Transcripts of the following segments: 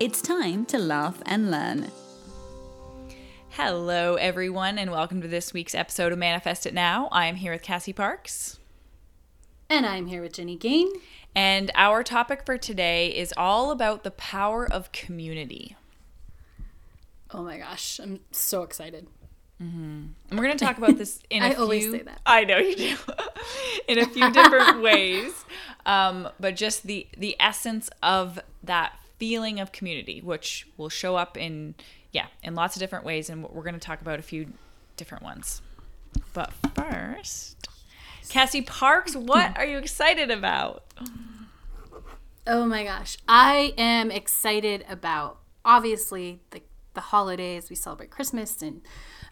It's time to laugh and learn. Hello, everyone, and welcome to this week's episode of Manifest It Now. I am here with Cassie Parks. And I'm here with Jenny Gain. And our topic for today is all about the power of community. Oh my gosh, I'm so excited. And we're going to talk about this in a I few. I always say that. I know you do. in a few different ways, um, but just the the essence of that feeling of community, which will show up in yeah in lots of different ways, and we're going to talk about a few different ones. But first, Cassie Parks, what are you excited about? Oh my gosh, I am excited about obviously the the holidays. We celebrate Christmas, and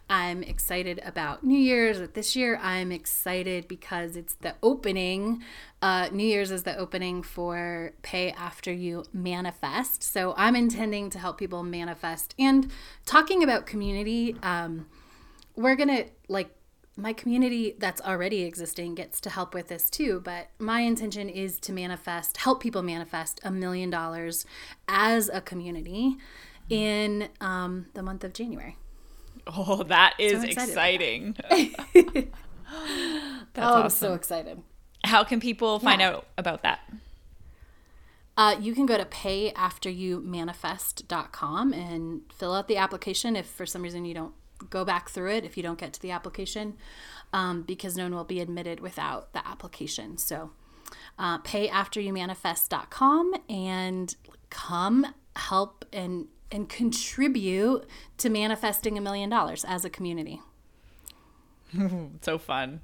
I'm excited about New Year's. This year, I'm excited because it's the opening. Uh, New Year's is the opening for Pay After You Manifest. So I'm intending to help people manifest and talking about community. Um, we're gonna like my community that's already existing gets to help with this too but my intention is to manifest help people manifest a million dollars as a community in um, the month of january Oh, that is I'm about exciting. oh That's i'm awesome. so excited How can people find Yeah. out about that? uh, you can go to payafteryoumanifest.com and fill out the application if for some reason you don't go back through it if you don't get to the application um, because no one will be admitted without the application so uh, payafteryoumanifest.com and come help and and contribute to manifesting a million dollars as a community so fun.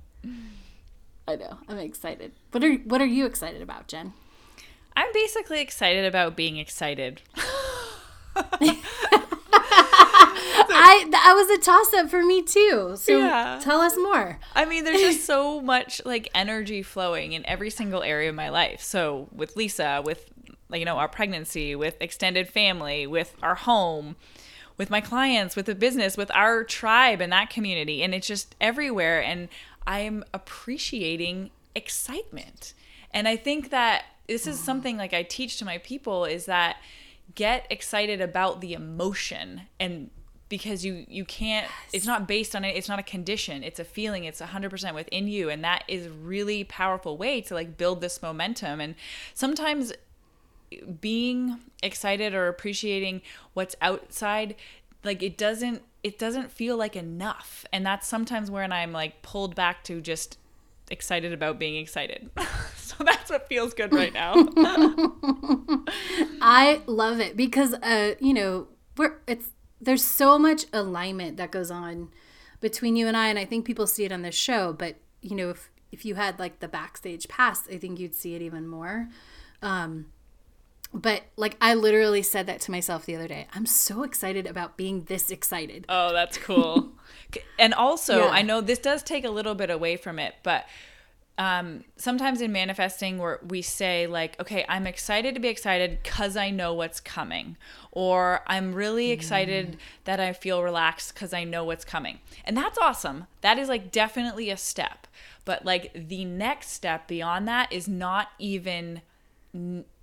i know i'm excited what are what are you excited about jen I'm basically excited about being excited. i that was a toss-up for me too so Yeah. tell us more I mean, there's just so much like energy flowing in every single area of my life. So with Lisa, with you know, our pregnancy, with extended family, with our home, with my clients, with the business, with our tribe and that community, and it's just everywhere. And I'm appreciating excitement. And I think that this is something like I teach to my people is that get excited about the emotion and because you you can't it's not based on it. It's not a condition. It's a feeling. It's 100% within you. And that is really powerful way to like build this momentum. And sometimes being excited or appreciating what's outside like it doesn't it doesn't feel like enough. And that's sometimes when i'm like pulled back to just excited about being excited. So that's what feels good right now. I love it because uh you know we're it's there's so much alignment that goes on between you and I and I think people see it on this show but you know if if you had like the backstage pass I think you'd see it even more. Um but like I literally said that to myself the other day I'm so excited about being this excited Oh, that's cool. and also, Yeah. I know this does take a little bit away from it, but um, sometimes in manifesting, where we say like, "Okay, I'm excited to be excited because I know what's coming," or "I'm really excited that I feel relaxed because I know what's coming," and that's awesome. That is like definitely a step, but like the next step beyond that is not even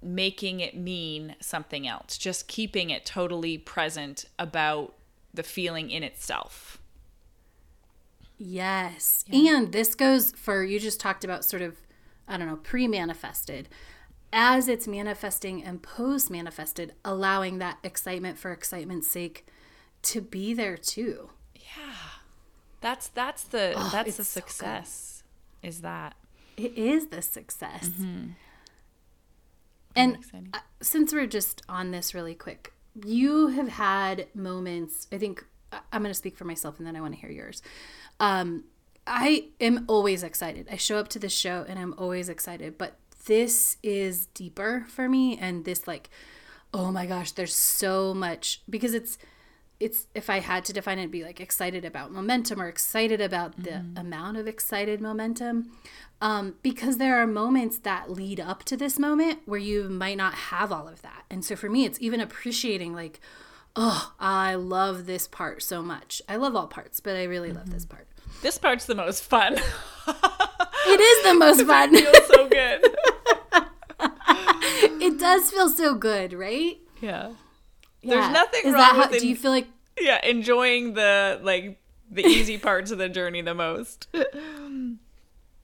making it mean something else, just keeping it totally present about the feeling in itself. Yes. And this goes for you just talked about sort of I don't know, pre-manifested. As it's manifesting and post-manifested, allowing that excitement for excitement's sake to be there too. Yeah. That's that's the oh, that's the it's so success. is that It is the success. Mm-hmm. And exciting. uh, since we're just on this really quick, you have had moments, I think I'm going to speak for myself and then I want to hear yours. Um, I am always excited. I show up to this show and I'm always excited, but this is deeper for me and this like oh my gosh, there's so much because it's it's if I had to define it, be like excited about momentum or excited about the mm-hmm. amount of excited momentum. Um, because there are moments that lead up to this moment where you might not have all of that. And so for me, it's even appreciating like, oh, I love this part so much. I love all parts, but I really mm-hmm. love this mm-hmm. part. This part's the most fun. it is the most fun. It feels so good. it does feel so good, right? Yeah. Yeah. There's nothing Is wrong that how, with do you feel like yeah, enjoying the like the easy parts of the journey the most.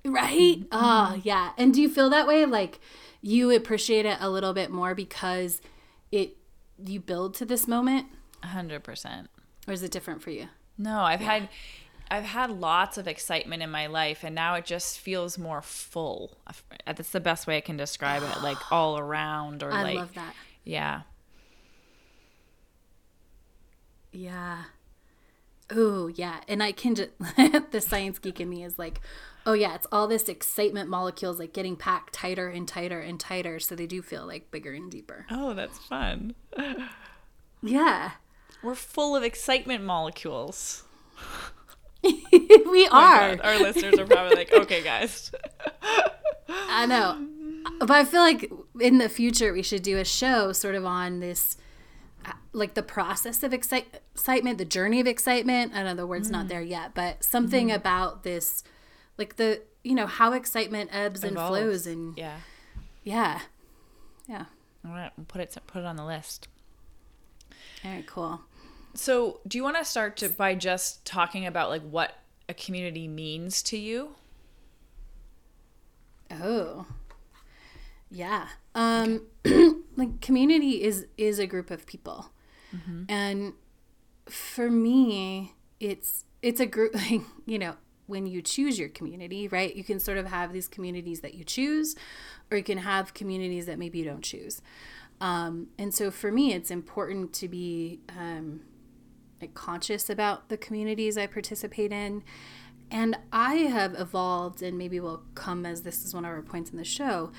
right? Oh, yeah. And do you feel that way like you appreciate it a little bit more because it you build to this moment? 100%. Or is it different for you? No, I've yeah. had I've had lots of excitement in my life and now it just feels more full. That's the best way I can describe it, like all around or I like love that. Yeah. Yeah. Oh, yeah. And I can just, the science geek in me is like, oh, yeah, it's all this excitement molecules like getting packed tighter and tighter and tighter. So they do feel like bigger and deeper. Oh, that's fun. yeah. We're full of excitement molecules. we oh are. Our listeners are probably like, okay, guys. I know. But I feel like in the future, we should do a show sort of on this like the process of excite- excitement, the journey of excitement. I know the word's mm. not there yet, but something mm. about this, like the you know how excitement ebbs Evolves. and flows, and yeah, yeah, yeah. All right, we'll put it put it on the list. All right, cool. So, do you want to start to by just talking about like what a community means to you? Oh, yeah. Um, okay. like community is is a group of people, mm-hmm. and for me, it's it's a group. Like, you know, when you choose your community, right? You can sort of have these communities that you choose, or you can have communities that maybe you don't choose. Um, and so for me, it's important to be um, like conscious about the communities I participate in. And I have evolved, and maybe will come as this is one of our points in the show,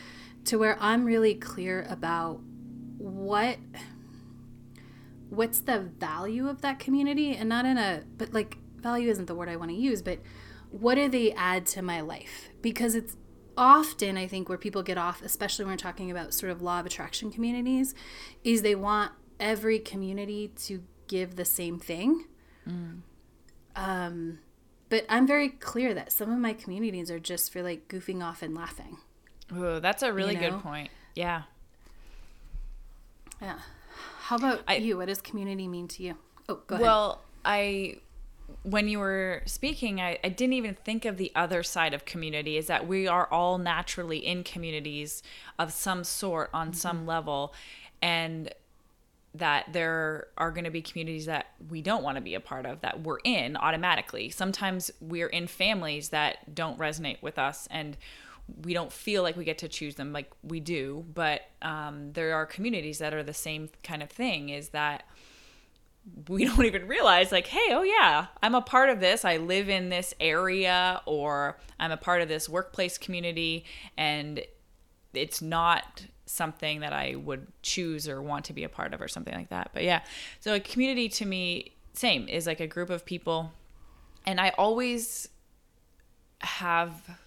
to where I'm really clear about what what's the value of that community and not in a but like value isn't the word I want to use, but what do they add to my life? Because it's often I think where people get off, especially when we're talking about sort of law of attraction communities, is they want every community to give the same thing. Mm. Um, but I'm very clear that some of my communities are just for like goofing off and laughing. Oh, that's a really you know? good point. Yeah. Yeah. How about I, you? What does community mean to you? Oh, go ahead. Well, I when you were speaking, I, I didn't even think of the other side of community is that we are all naturally in communities of some sort on mm-hmm. some level. And that there are going to be communities that we don't want to be a part of that we're in automatically. Sometimes we're in families that don't resonate with us and we don't feel like we get to choose them like we do but um, there are communities that are the same kind of thing is that we don't even realize like hey oh yeah i'm a part of this. I live in this area or i'm a part of this workplace community and it's not something that i would choose or want to be a part of or something like that. But yeah so a community to me same is like a group of people. And i always have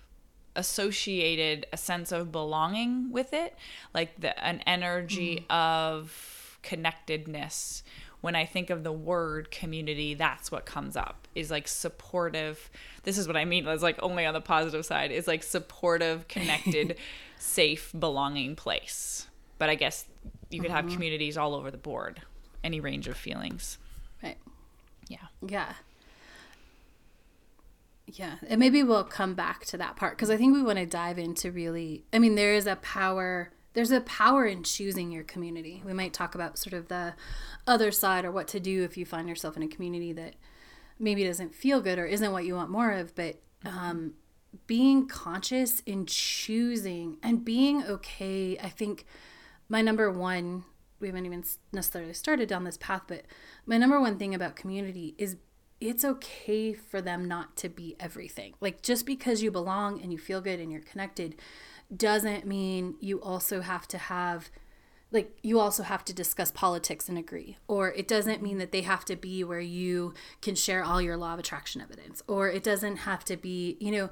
associated a sense of belonging with it, like the, an energy mm. of connectedness. When I think of the word community, that's what comes up is like supportive. This is what I mean. It's like only on the positive side is like supportive, connected, safe, belonging place. But I guess you could have mm-hmm. communities all over the board, any range of feelings. Right. Yeah. Yeah. Yeah, and maybe we'll come back to that part because I think we want to dive into really. I mean, there is a power. There's a power in choosing your community. We might talk about sort of the other side or what to do if you find yourself in a community that maybe doesn't feel good or isn't what you want more of. But um, being conscious in choosing and being okay, I think my number one. We haven't even necessarily started down this path, but my number one thing about community is it's okay for them not to be everything. Like just because you belong and you feel good and you're connected doesn't mean you also have to have like you also have to discuss politics and agree. Or it doesn't mean that they have to be where you can share all your law of attraction evidence. Or it doesn't have to be you know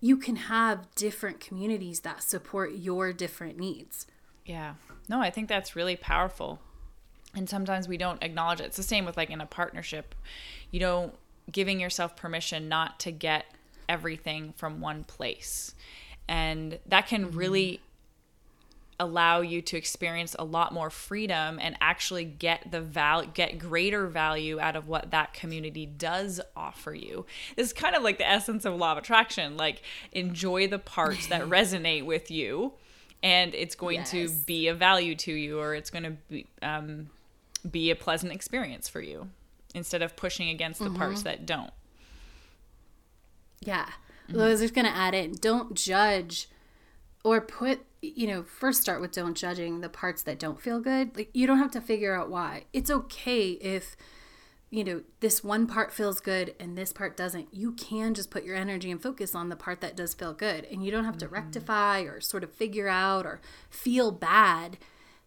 you can have different communities that support your different needs. Yeah. No i think that's really powerful and sometimes we don't acknowledge it. It's the same with like in a partnership. You don't giving yourself permission not to get everything from one place. And that can really allow you to experience a lot more freedom and actually get the val get greater value out of what that community does offer you. This is kind of like the essence of law of attraction, like enjoy the parts that resonate with you and it's going yes. to be a value to you or it's going to be um, be a pleasant experience for you instead of pushing against the mm-hmm. parts that don't. Yeah. Mm-hmm. I was just going to add in don't judge or put you know first start with don't judging the parts that don't feel good like you don't have to figure out why it's okay if you know this one part feels good and this part doesn't you can just put your energy and focus on the part that does feel good and you don't have to mm-hmm. rectify or sort of figure out or feel bad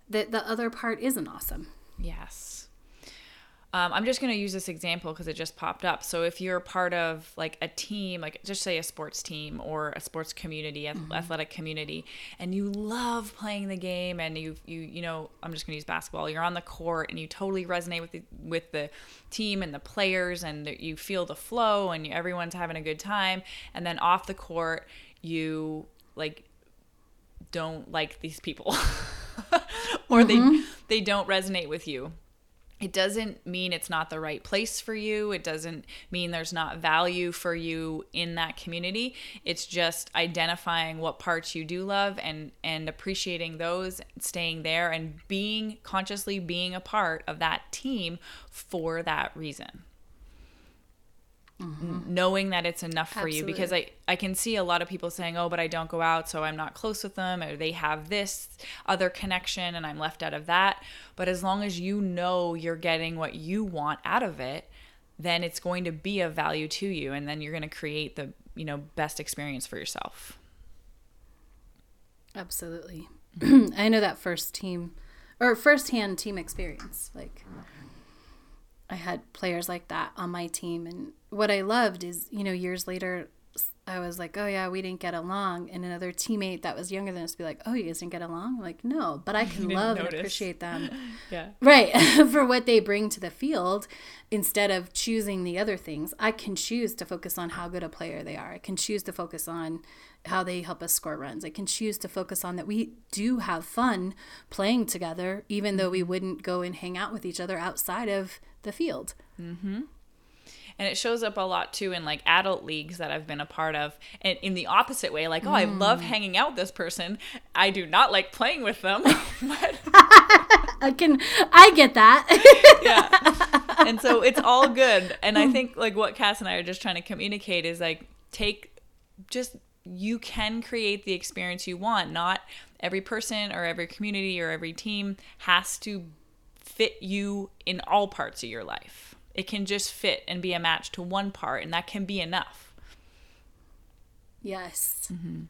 that the other part isn't awesome yes um, I'm just going to use this example because it just popped up. So if you're part of like a team, like just say a sports team or a sports community, mm-hmm. athletic community, and you love playing the game, and you you you know, I'm just going to use basketball. You're on the court and you totally resonate with the with the team and the players, and you feel the flow, and everyone's having a good time. And then off the court, you like don't like these people, or mm-hmm. they they don't resonate with you it doesn't mean it's not the right place for you. It doesn't mean there's not value for you in that community. It's just identifying what parts you do love and and appreciating those, staying there and being consciously being a part of that team for that reason mm-hmm. knowing that it's enough for Absolutely. you because I, I can see a lot of people saying oh but i don't go out so i'm not close with them or they have this other connection and i'm left out of that but as long as you know you're getting what you want out of it then it's going to be of value to you and then you're going to create the you know best experience for yourself absolutely i know that first team or first hand team experience like I had players like that on my team. And what I loved is, you know, years later, I was like, oh, yeah, we didn't get along. And another teammate that was younger than us be like, oh, you guys didn't get along? I'm like, no, but I can love notice. and appreciate them. yeah. Right. for what they bring to the field instead of choosing the other things. I can choose to focus on how good a player they are. I can choose to focus on how they help us score runs. I can choose to focus on that we do have fun playing together, even though we mm-hmm. wouldn't go and hang out with each other outside of the field. Mm-hmm. And it shows up a lot too in like adult leagues that I've been a part of. And in the opposite way, like, oh, I love mm. hanging out with this person. I do not like playing with them. but I can I get that. yeah. And so it's all good. And I think like what Cass and I are just trying to communicate is like take just you can create the experience you want. Not every person or every community or every team has to fit you in all parts of your life. It can just fit and be a match to one part, and that can be enough. Yes. Mm-hmm.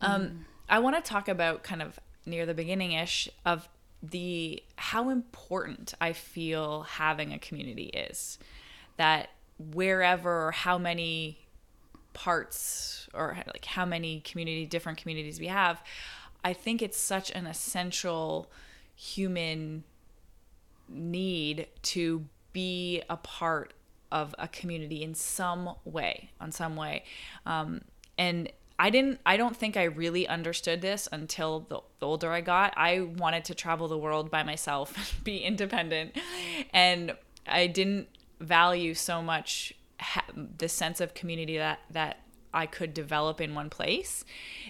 Um, mm. I want to talk about kind of near the beginning ish of the how important I feel having a community is. That wherever or how many parts or like how many community different communities we have, I think it's such an essential human need to be a part of a community in some way on some way. Um, and i didn't i don't think i really understood this until the, the older i got. I wanted to travel the world by myself be independent. And i didn't value so much ha- the sense of community that that I could develop in one place.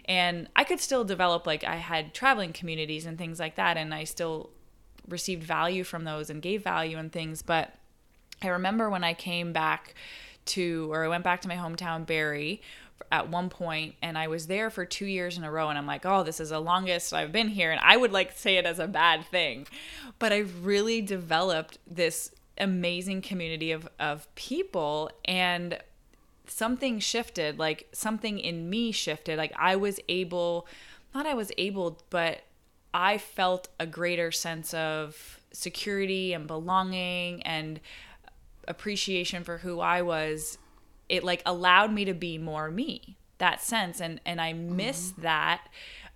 And I could still develop, like, I had traveling communities and things like that, and I still received value from those and gave value and things. But I remember when I came back to, or I went back to my hometown, Barrie, at one point and I was there for 2 years in a row and I'm like, "Oh, this is the longest I've been here." And I would like say it as a bad thing. But I really developed this amazing community of of people and something shifted, like something in me shifted. Like I was able, not I was able, but I felt a greater sense of security and belonging and appreciation for who I was. It like allowed me to be more me. That sense, and and I miss mm-hmm. that.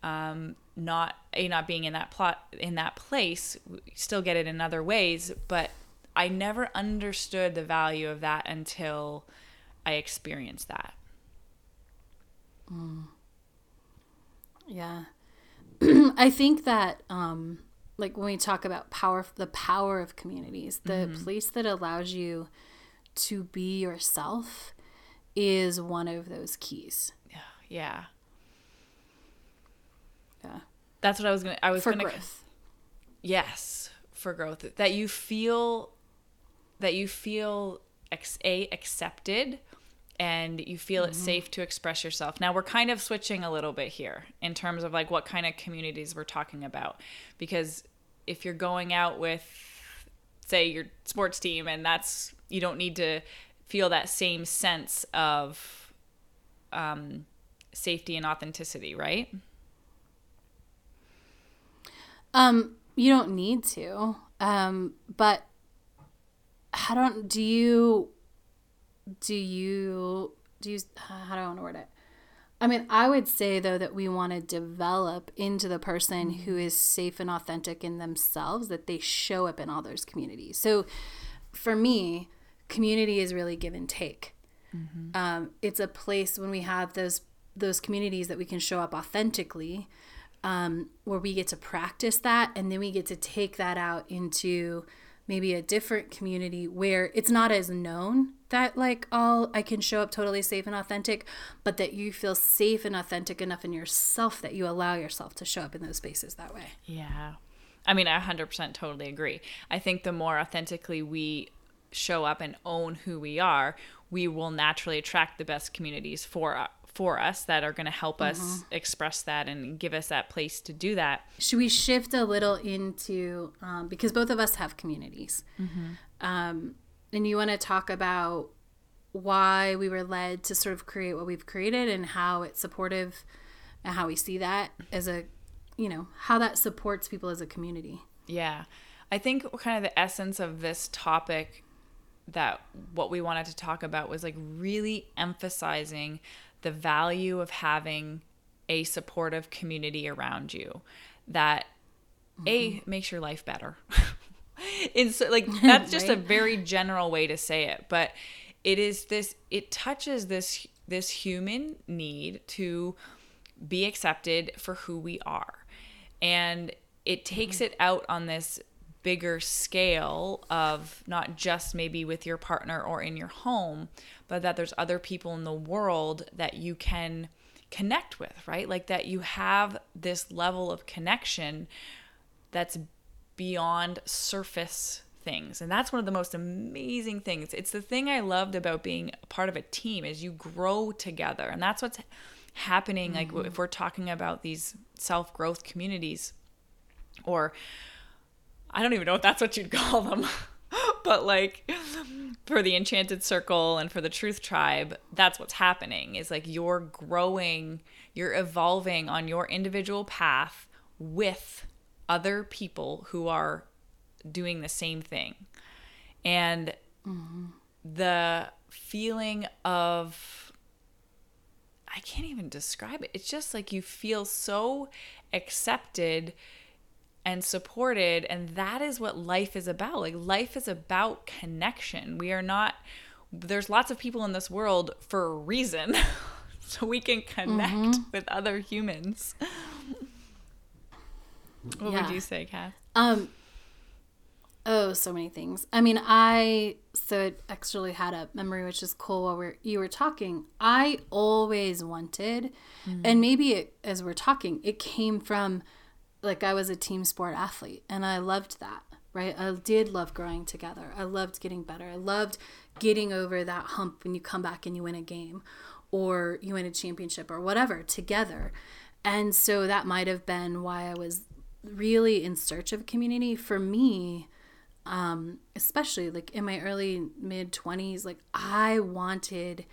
Um, not a not being in that plot in that place. We still get it in other ways, but I never understood the value of that until I experienced that. Mm. Yeah. I think that um like when we talk about power the power of communities, the mm-hmm. place that allows you to be yourself is one of those keys. Yeah. Yeah. Yeah. That's what I was going to I was for going to Yes, for growth. That you feel that you feel ex- a accepted and you feel mm-hmm. it's safe to express yourself. Now we're kind of switching a little bit here in terms of like what kind of communities we're talking about because if you're going out with say your sports team and that's you don't need to feel that same sense of um, safety and authenticity, right? Um, you don't need to. Um, but how don't do you do you do you how do I want to word it? I mean, I would say though that we want to develop into the person who mm-hmm. safe and authentic in themselves that they show up in all those communities. So for me, community is really give and take. Mm-hmm. Um, it's a place when we have those those communities that we can show up authentically, um, where we get to practice that, and then we get to take that out into maybe a different community where it's not as known that like all I can show up totally safe and authentic, but that you feel safe and authentic enough in yourself that you allow yourself to show up in those spaces that way. Yeah. I mean, I 100% totally agree. I think the more authentically we show up and own who we are, we will naturally attract the best communities for for us that are going to help us mm-hmm. express that and give us that place to do that. Should we shift a little into um, because both of us have communities, mm-hmm. um, and you want to talk about why we were led to sort of create what we've created and how it's supportive and how we see that as a you know how that supports people as a community. Yeah. I think kind of the essence of this topic that what we wanted to talk about was like really emphasizing the value of having a supportive community around you that mm-hmm. a makes your life better it's like that's just right? a very general way to say it but it is this it touches this this human need to be accepted for who we are and it takes mm-hmm. it out on this bigger scale of not just maybe with your partner or in your home, but that there's other people in the world that you can connect with, right? Like that you have this level of connection that's beyond surface things. And that's one of the most amazing things. It's the thing I loved about being part of a team is you grow together. And that's what's happening mm-hmm. like if we're talking about these self-growth communities or I don't even know if that's what you'd call them. but like for the enchanted circle and for the truth tribe that's what's happening is like you're growing you're evolving on your individual path with other people who are doing the same thing and mm-hmm. the feeling of i can't even describe it it's just like you feel so accepted and supported and that is what life is about like life is about connection we are not there's lots of people in this world for a reason so we can connect mm-hmm. with other humans what yeah. would you say Kath? um oh so many things i mean i so it actually had a memory which is cool while we're you were talking i always wanted mm. and maybe it, as we're talking it came from like I was a team sport athlete and I loved that, right? I did love growing together. I loved getting better. I loved getting over that hump when you come back and you win a game or you win a championship or whatever together. And so that might have been why I was really in search of community for me um especially like in my early mid 20s like I wanted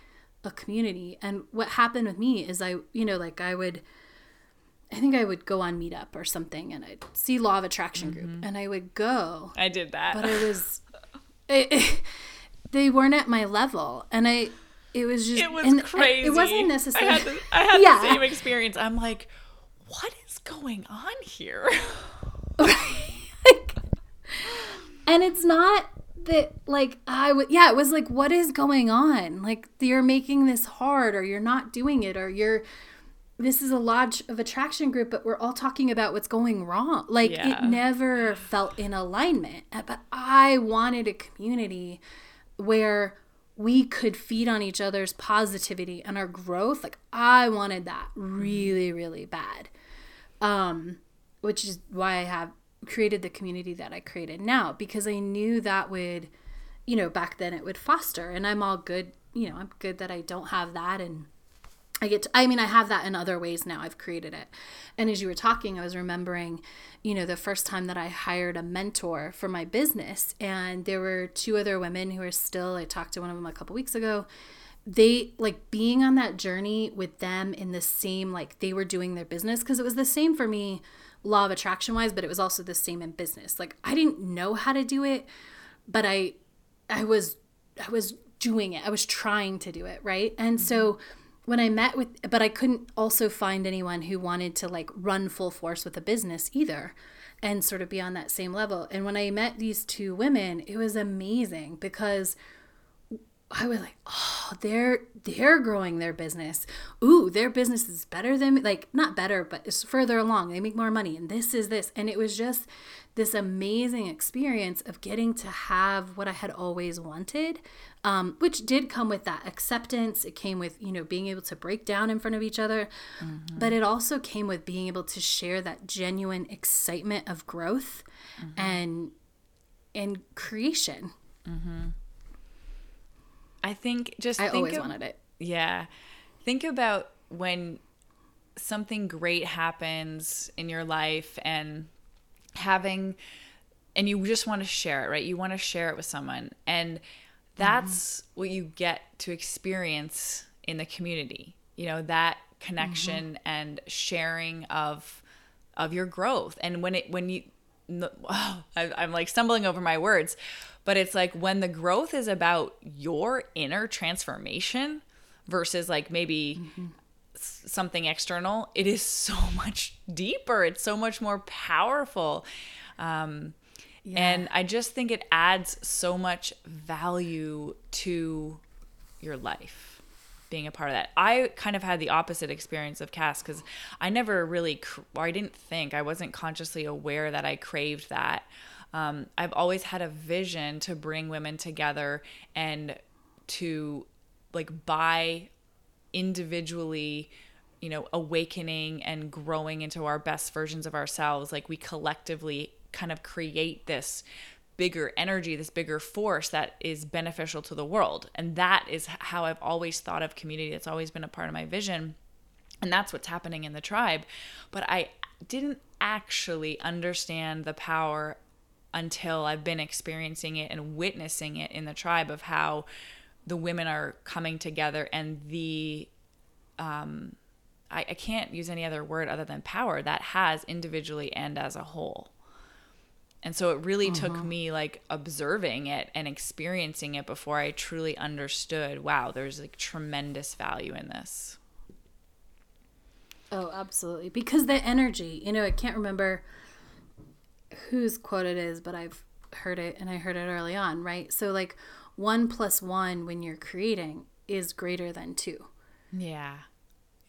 a community and what happened with me is I you know like I would I think I would go on Meetup or something, and I'd see Law of Attraction group, mm-hmm. and I would go, I did that. but I was, they weren't at my level, and I, it was just, it was and I- crazy. it wasn't I had, the, I had Yeah. the same experience. I'm like, what is going on here? Like, and it's not that like I would yeah it was like what is going on like you're making this hard or you're not doing it or you're this is a law of attraction group but we're all talking about what's going wrong like Yeah. it never felt in alignment Uh, but I wanted a community where we could feed on each other's positivity and our growth like I wanted that really really bad um, which is why I have created the community that I created now because I knew that would, you know, back then it would foster. And I'm all good, you know, I'm good that I don't have that. And I get, to, I mean, I have that in other ways now. I've created it. And as you were talking, I was remembering, you know, the first time that I hired a mentor for my business. And there were two other women who are still, I talked to one of them a couple weeks ago they like being on that journey with them in the same like they were doing their business because it was the same for me law of attraction wise but it was also the same in business like i didn't know how to do it but i i was i was doing it i was trying to do it right and so mm-hmm. When i met with but i couldn't also find anyone who wanted to like run full force with a business either and sort of be on that same level. And when i met these two women it was amazing because I was like, oh, they're they're growing their business. Ooh, their business is better than me. Like not better, but it's further along. They make more money, and this is this, and it was just this amazing experience of getting to have what I had always wanted, um, which did come with that acceptance. It came with you know being able to break down in front of each other, mm-hmm. but it also came with being able to share that genuine excitement of growth mm-hmm. and and creation. Mm-hmm. I think just I think always of- wanted it. Yeah. Think about when something great happens in your life and having and you just want to share it, right? You want to share it with someone. And that's mm-hmm. what you get to experience in the community. You know, that connection mm-hmm. and sharing of of your growth. And when it when you oh, I, I'm like stumbling over my words, but it's like when the growth is about your inner transformation versus like maybe s- something external, it is so much deeper. It's so much more powerful. Um, And I just think it adds so much value to your life being a part of that. I kind of had the opposite experience of Cass because I never really, or I didn't think, I wasn't consciously aware that I craved that. Um, I've always had a vision to bring women together and to like by individually you know awakening and growing into our best versions of ourselves like we collectively kind of create this bigger energy this bigger force that is beneficial to the world. And that is how i've always thought of community. It's always been a part of my vision. And that's what's happening in the tribe. But i didn't actually understand the power until I've been experiencing it and witnessing it in the tribe of how the women are coming together and the um I, I can't use any other word other than power that has individually and as a whole. And so it really took mm-hmm. me like observing it and experiencing it before I truly understood, wow, there's like tremendous value in this. Oh, absolutely. Because the energy, you know, I can't remember whose quote it is, but I've heard it and I heard it early on, right? So, like, one plus one when you're creating is greater than two. Yeah.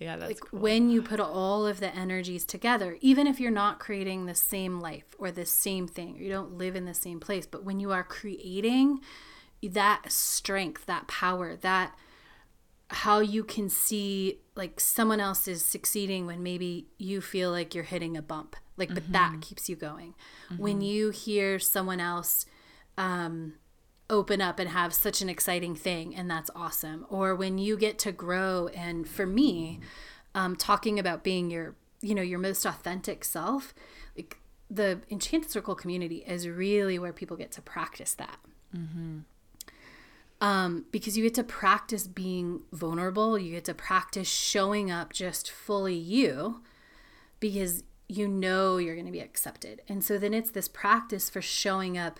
Yeah, that's Like, cool. when you put all of the energies together, even if you're not creating the same life or the same thing, or you don't live in the same place, but when you are creating that strength, that power, that how you can see like someone else is succeeding when maybe you feel like you're hitting a bump like but that keeps you going. When you hear someone else um open up and have such an exciting thing and that's awesome or when you get to grow and for me um talking about being your you know your most authentic self like the enchanted circle community is really where people get to practice that um, because you get to practice being vulnerable. You get to practice showing up just fully you. because you know you're going to be accepted. And so then it's this practice for showing up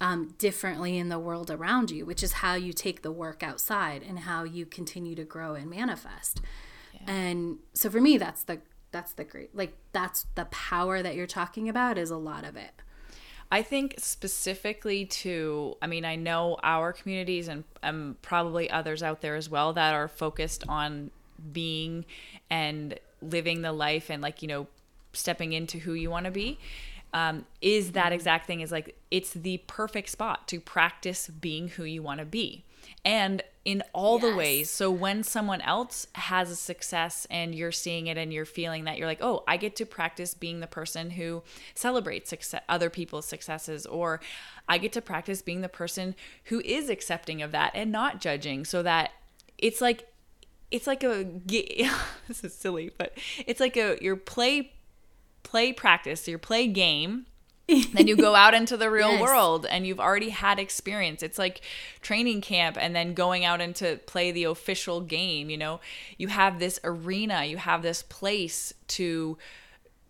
um, differently in the world around you, which is how you take the work outside and how you continue to grow and manifest. Yeah. And so for me, that's the that's the great like that's the power that you're talking about is a lot of it. I think specifically to, I mean, I know our communities and um, probably others out there as well that are focused on being and living the life and like, you know, stepping into who you want to be um, is that exact thing is like it's the perfect spot to practice being who you want to be and in all yes. the ways so when someone else has a success and you're seeing it and you're feeling that you're like oh i get to practice being the person who celebrates success, other people's successes or i get to practice being the person who is accepting of that and not judging so that it's like it's like a this is silly but it's like a your play play practice, your play game. then you go out into the real yes. world and you've already had experience. It's like training camp and then going out into play the official game, you know. You have this arena, you have this place to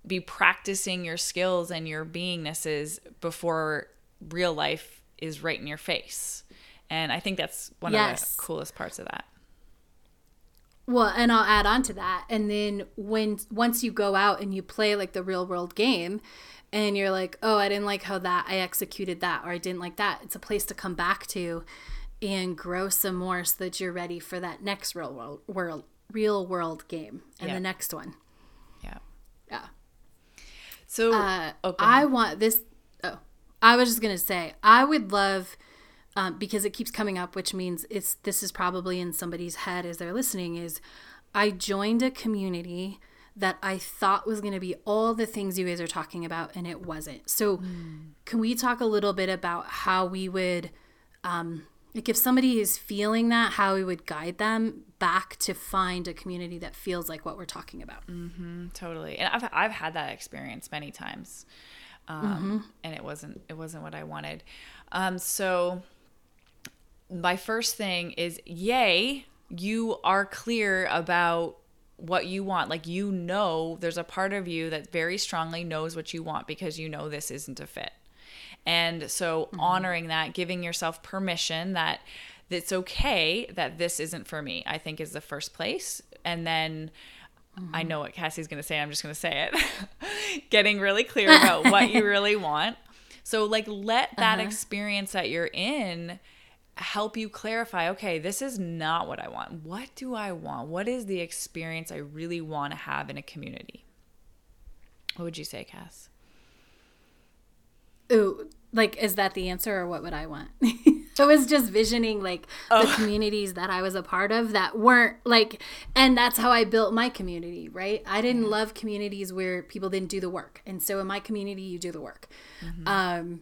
be practicing your skills and your beingnesses before real life is right in your face. And I think that's one yes. of the coolest parts of that. Well, and I'll add on to that. And then when once you go out and you play like the real world game and you're like, "Oh, I didn't like how that I executed that or I didn't like that." It's a place to come back to and grow some more so that you're ready for that next real world world real world game and the next one. Yeah. Yeah. So uh, oh, I want this oh, I was just going to say I would love um, because it keeps coming up, which means it's this is probably in somebody's head as they're listening. Is I joined a community that I thought was going to be all the things you guys are talking about, and it wasn't. So, mm. can we talk a little bit about how we would, um, like, if somebody is feeling that, how we would guide them back to find a community that feels like what we're talking about? Mm-hmm, totally, and I've I've had that experience many times, um, mm-hmm. and it wasn't it wasn't what I wanted. Um, so my first thing is yay, you are clear about what you want. Like you know there's a part of you that very strongly knows what you want because you know this isn't a fit. And so mm-hmm. honoring that, giving yourself permission that it's okay that this isn't for me, I think is the first place. And then mm-hmm. I know what Cassie's going to say. I'm just going to say it. Getting really clear about what you really want. So like let that uh-huh. experience that you're in help you clarify okay, this is not what I want. What do I want? What is the experience I really want to have in a community? What would you say, Cass? Ooh, like, is that the answer or what would I want? I was just visioning like oh. the communities that I was a part of that weren't like, and that's how I built my community, right? I didn't love communities where people didn't do the work. And so in my community, you do the work. Mm-hmm. Um,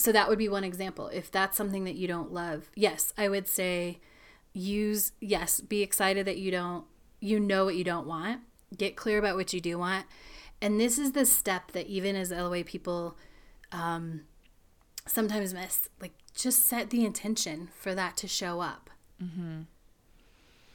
so that would be one example. If that's something that you don't love, yes, I would say use, yes, be excited that you don't, you know what you don't want, get clear about what you do want. And this is the step that even as LOA people um, sometimes miss. Like, just set the intention for that to show up. Mm-hmm.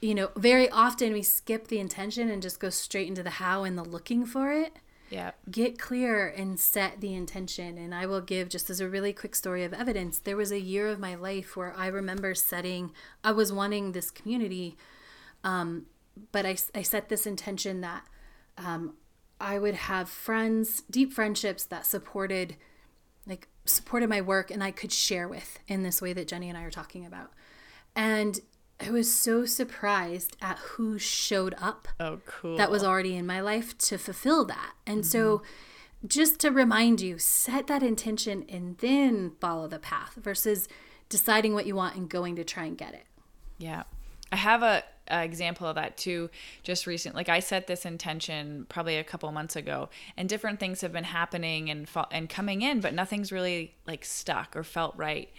You know, very often we skip the intention and just go straight into the how and the looking for it. Yeah. Get clear and set the intention. And I will give just as a really quick story of evidence. There was a year of my life where I remember setting, I was wanting this community, um, but I, I set this intention that um, I would have friends, deep friendships that supported, like, supported my work and I could share with in this way that Jenny and I are talking about. And I was so surprised at who showed up. Oh, cool. That was already in my life to fulfill that. And mm-hmm. so, just to remind you, set that intention and then follow the path versus deciding what you want and going to try and get it. Yeah. I have a, a, example of that too just recent like I set this intention probably a couple months ago and different things have been happening and and coming in but nothing's really like stuck or felt right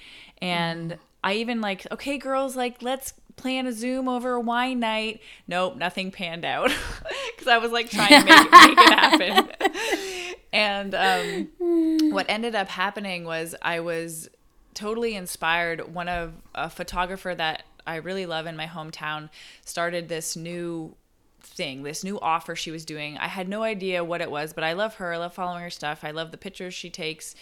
and mm. I even like okay girls like let's plan a Zoom over a wine night. Nope, nothing panned out because I was like trying to make, make it happen. and um, what ended up happening was I was totally inspired. One of a photographer that I really love in my hometown started this new thing, this new offer she was doing. I had no idea what it was, but I love her. I love following her stuff. I love the pictures she takes.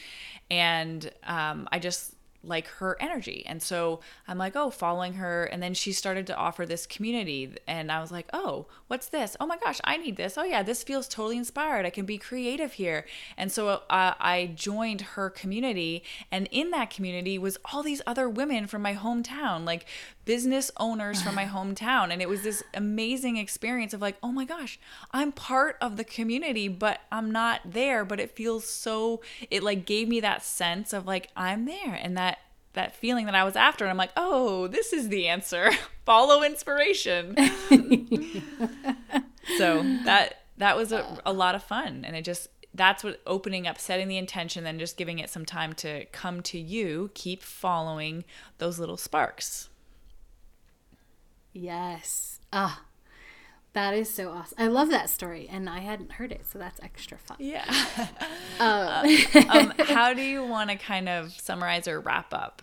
And um, I just like her energy. And so I'm like, oh, following her. And then she started to offer this community. And I was like, oh, what's this? Oh my gosh, I need this. Oh yeah, this feels totally inspired. I can be creative here. And so uh, I joined her community. And in that community was all these other women from my hometown, like business owners from my hometown. And it was this amazing experience of like, oh my gosh, I'm part of the community, but I'm not there. But it feels so, it like gave me that sense of like, I'm there. And that that feeling that I was after. And I'm like, oh, this is the answer. Follow inspiration. so that that was a, a lot of fun. And it just that's what opening up, setting the intention, then just giving it some time to come to you, keep following those little sparks. Yes. Ah, that is so awesome. I love that story, and I hadn't heard it, so that's extra fun. Yeah. um, um, how do you want to kind of summarize or wrap up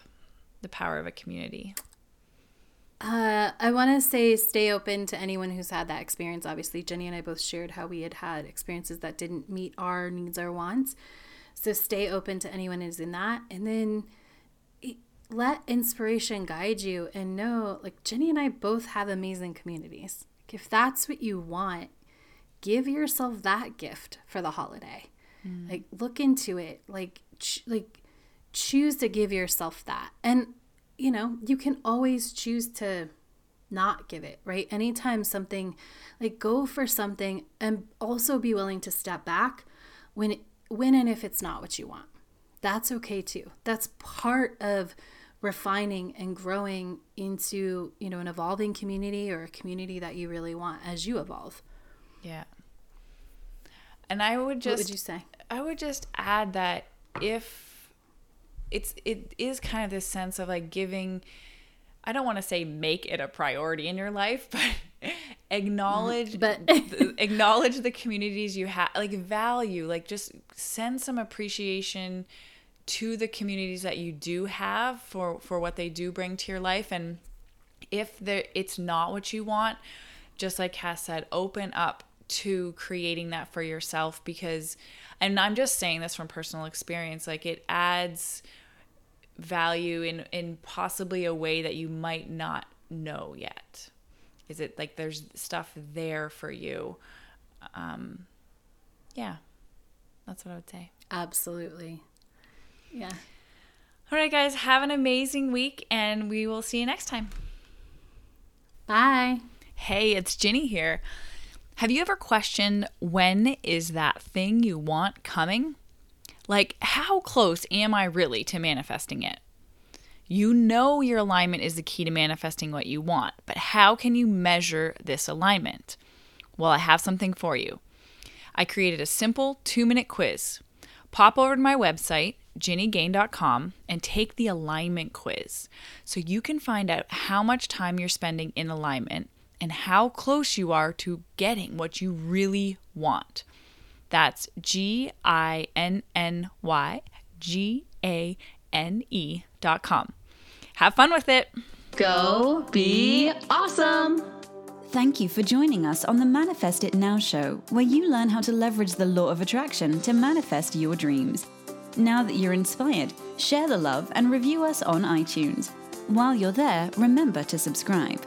the power of a community? Uh, I want to say stay open to anyone who's had that experience. Obviously, Jenny and I both shared how we had had experiences that didn't meet our needs or wants. So stay open to anyone who's in that. And then let inspiration guide you and know like Jenny and I both have amazing communities. If that's what you want, give yourself that gift for the holiday. Mm. Like look into it. Like ch- like choose to give yourself that. And you know, you can always choose to not give it, right? Anytime something like go for something and also be willing to step back when when and if it's not what you want. That's okay too. That's part of refining and growing into you know an evolving community or a community that you really want as you evolve yeah and i would just what would you say i would just add that if it's it is kind of this sense of like giving i don't want to say make it a priority in your life but acknowledge but acknowledge the communities you have like value like just send some appreciation to the communities that you do have for for what they do bring to your life. And if there it's not what you want just like Cass said open up to creating that for yourself because and I'm just saying this from personal experience like it adds value in in possibly a way that you might not know yet is it like there's stuff there for you um yeah that's what I would say absolutely yeah. All right, guys, have an amazing week, and we will see you next time. Bye. Hey, it's Ginny here. Have you ever questioned when is that thing you want coming? Like, how close am I really to manifesting it? You know your alignment is the key to manifesting what you want, but how can you measure this alignment? Well, I have something for you. I created a simple two minute quiz. Pop over to my website, ginnygane.com and take the alignment quiz so you can find out how much time you're spending in alignment and how close you are to getting what you really want. That's G I N N Y G A N E dot com. Have fun with it. Go be awesome. Thank you for joining us on the Manifest It Now show, where you learn how to leverage the law of attraction to manifest your dreams. Now that you're inspired, share the love and review us on iTunes. While you're there, remember to subscribe.